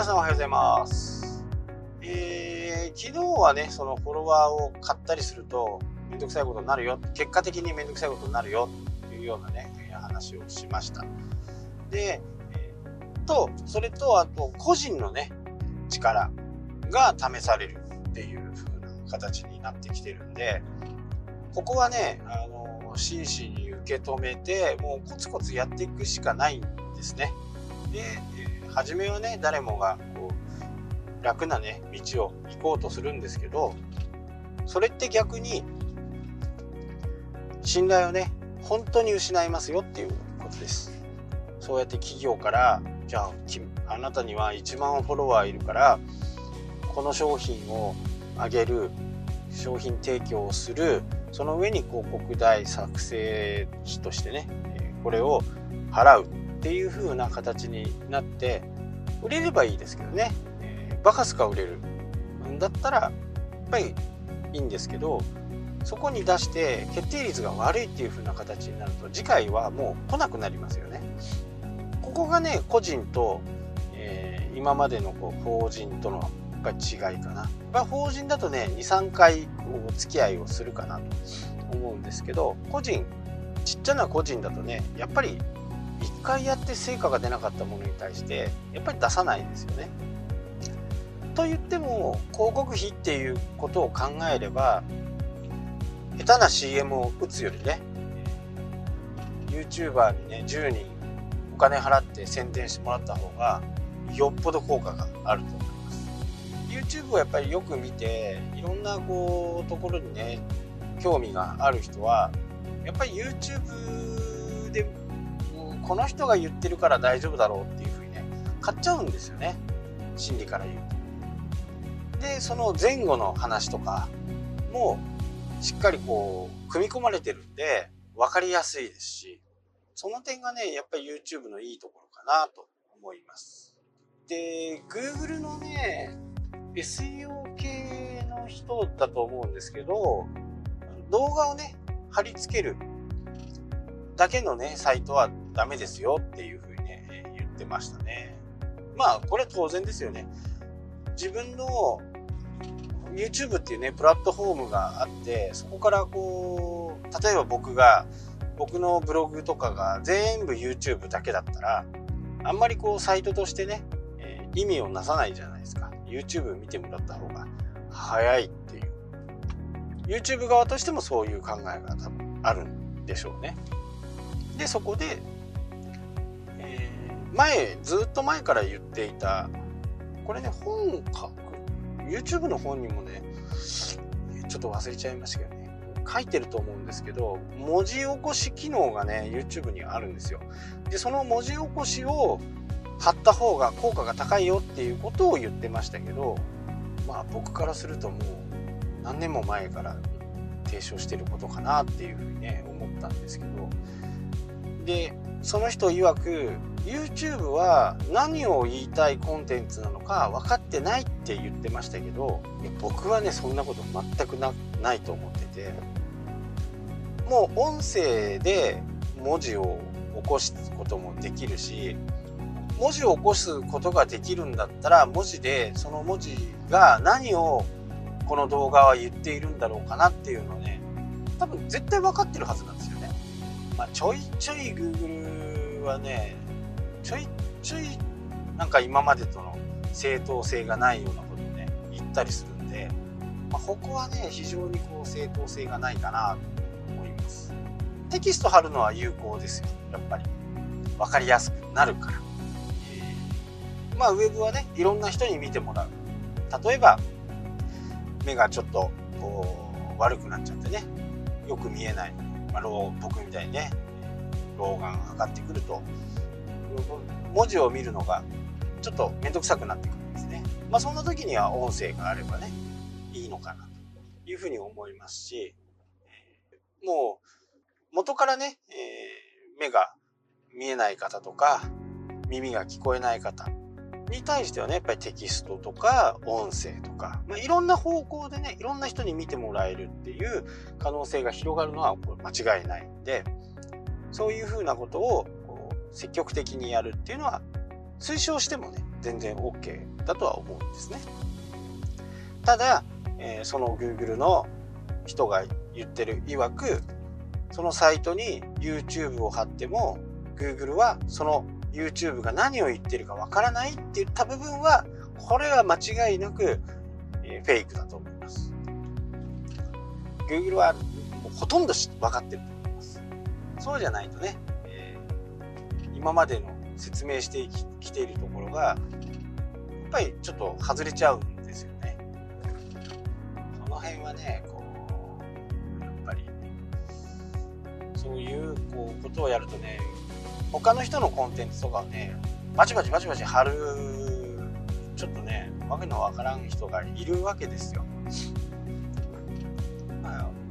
皆さんおはようございます。えー、昨日はね、そのフォロワーを買ったりすると、めんどくさいことになるよ、結果的にめんどくさいことになるよ、というようなね、話をしました。で、えー、と、それと、あと、個人のね、力が試されるっていう風な形になってきてるんで、ここはね、あの、真摯に受け止めて、もうコツコツやっていくしかないんですね。で、初めはね誰もがこう楽なね道を行こうとするんですけどそれって逆に信頼をね本当に失いますよっていうことです。そうやって企業からじゃああなたには1万フォロワーいるからこの商品をあげる商品提供をするその上に広告代作成費としてねこれを払う。っていう風な形になって売れればいいですけどね、えー、バカすか売れるんだったらやっぱりいいんですけどそこに出して決定率が悪いっていう風な形になると次回はもう来なくなりますよね。ここがね個人と、えー、今までのこう法人とのやっぱり違いかな。やっ法人だとね23回お付き合いをするかなと思うんですけど個人ちっちゃな個人だとねやっぱり1回やって成果が出なかったものに対してやっぱり出さないですよね。と言っても広告費っていうことを考えれば下手な CM を打つよりね YouTuber にね10人お金払って宣伝してもらった方がよっぽど効果があると思います。YouTube をやっぱりよく見ていろんなこうところにね興味がある人はやっぱり YouTube でこの人が言ってるから大丈夫だろうっていうふうにね買っちゃうんですよね心理から言うと。でその前後の話とかもしっかりこう組み込まれてるんで分かりやすいですしその点がねやっぱり YouTube のいいところかなと思います。で Google のね SEO 系の人だと思うんですけど動画をね貼り付けるだけのねサイトはダメですよっていうふうにね言ってましたね。まあこれ当然ですよね。自分の YouTube っていうねプラットフォームがあってそこからこう例えば僕が僕のブログとかが全部 YouTube だけだったらあんまりこうサイトとしてね、えー、意味をなさないじゃないですか。YouTube 見てもらった方が早いっていう。YouTube 側としてもそういう考えが多分あるんでしょうね。でそこで、前ずっと前から言っていたこれね本を書く。YouTube の本にもねちょっと忘れちゃいましたけどね。書いてると思うんですけど文字起こし機能がね YouTube にあるんですよ。でその文字起こしを貼った方が効果が高いよっていうことを言ってましたけどまあ僕からするともう何年も前から提唱してることかなっていうふうにね思ったんですけど。でその人曰く YouTube は何を言いたいコンテンツなのか分かってないって言ってましたけど僕はねそんなこと全くないと思っててもう音声で文字を起こすこともできるし文字を起こすことができるんだったら文字でその文字が何をこの動画は言っているんだろうかなっていうのをね多分絶対分かってるはずなんですよね。まあ、ちょいちょい Google はねちょいちょいなんか今までとの正当性がないようなことをね言ったりするんで、まあ、ここはね非常にこう正当性がないかなと思います。テキスト貼るのは有効ですよ。やっぱり。分かりやすくなるから、えー、まあウェブはねいろんな人に見てもらう。例えば目がちょっとこう悪くなっちゃってねよく見えない、まあ、僕みたいにね老眼がかってくると文字を見るのがちょっと面倒くさくなってくるんですね。まあそんな時には音声があればね、いいのかなというふうに思いますし、もう元からね、えー、目が見えない方とか耳が聞こえない方に対してはね、やっぱりテキストとか音声とか、まあ、いろんな方向でね、いろんな人に見てもらえるっていう可能性が広がるのは間違いないんで、そういうふうなことを積極的にやるっていうのは推奨してもね全然 OK だとは思うんですね。ただ、えー、その Google の人が言ってる曰くそのサイトに YouTube を貼っても Google はその YouTube が何を言ってるかわからないって言った部分はこれは間違いなく、えー、フェイクだと思います。Google はほとんど分かってると思います。そうじゃないとね、今までの説明してきているところがやっぱりちょっと外れちゃうんですよねその辺はねこうやっぱりそういうこうことをやるとね他の人のコンテンツとかをねバチバチバチバチ貼るちょっとねわけのわからん人がいるわけですよ。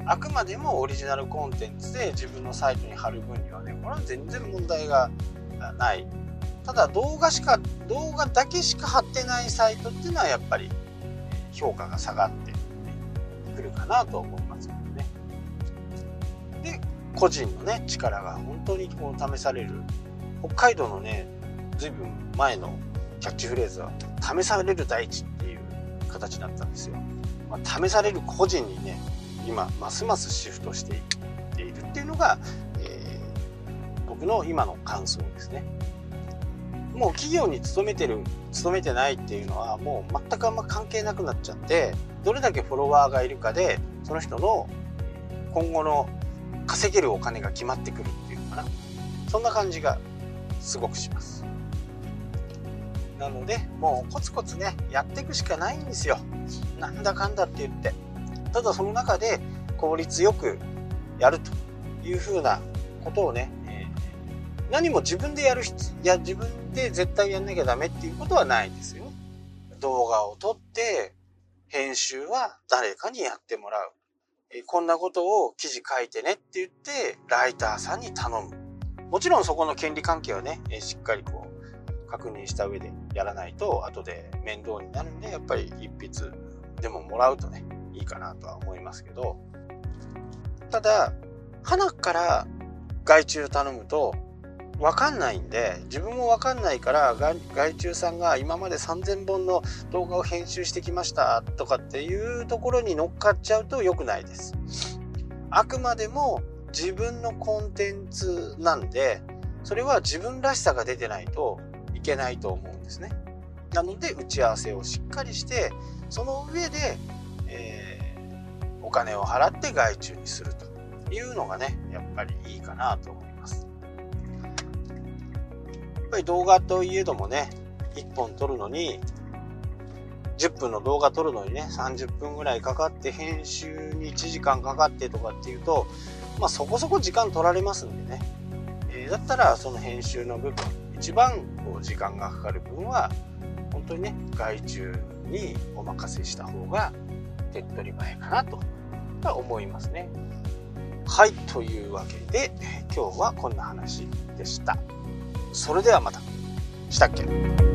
あくまでもオリジナルコンテンツで自分のサイトに貼る分にはねこれは全然問題ががない。ただ動画しか動画だけしか貼ってないサイトっていうのはやっぱり評価が下がってくるかなと思いますけどね。で個人のね力が本当にこう試される。北海道のね随分前のキャッチフレーズは「試される大地」っていう形だったんですよ、まあ、試される個人にね今ますますシフトしていっているっていうのが、の今の感想ですね。もう企業に勤めてる勤めてないっていうのはもう全くあんま関係なくなっちゃってどれだけフォロワーがいるかでその人の今後の稼げるお金が決まってくるっていうのかな。そんな感じがすごくします。なのでもうコツコツねやっていくしかないんですよ。なんだかんだって言って。ただその中で効率よくやるというふうなことをね、何も自分でやる必要いや自分で絶対やんなきゃダメっていうことはないんですよ。動画を撮って編集は誰かにやってもらう。こんなことを記事書いてねって言ってライターさんに頼む。もちろんそこの権利関係はねしっかりこう確認した上でやらないと後で面倒になるんでやっぱり一筆でももらうとねいいかなとは思いますけど。ただ花から外注頼むと分かんないんで自分も分かんないから外注さんが今まで3,000本の動画を編集してきましたとかっていうところに乗っかっちゃうと良くないです。あくまでも自分のコンテンツなんでそれは自分らしさが出てないといけないと思うんですね。なので打ち合わせをしっかりしてその上で、えー、お金を払って外注にするというのがねやっぱりいいかなと思います。り動画といえどもね、1本撮るのに、10分の動画撮るのにね、30分ぐらいかかって、編集に1時間かかってとかっていうと、まあそこそこ時間取られますんでね。えー、だったらその編集の部分、一番こう時間がかかる分は、本当にね、外注にお任せした方が手っ取り早いかなと思いますね。はい、というわけで、今日はこんな話でした。それではまた。したっけ？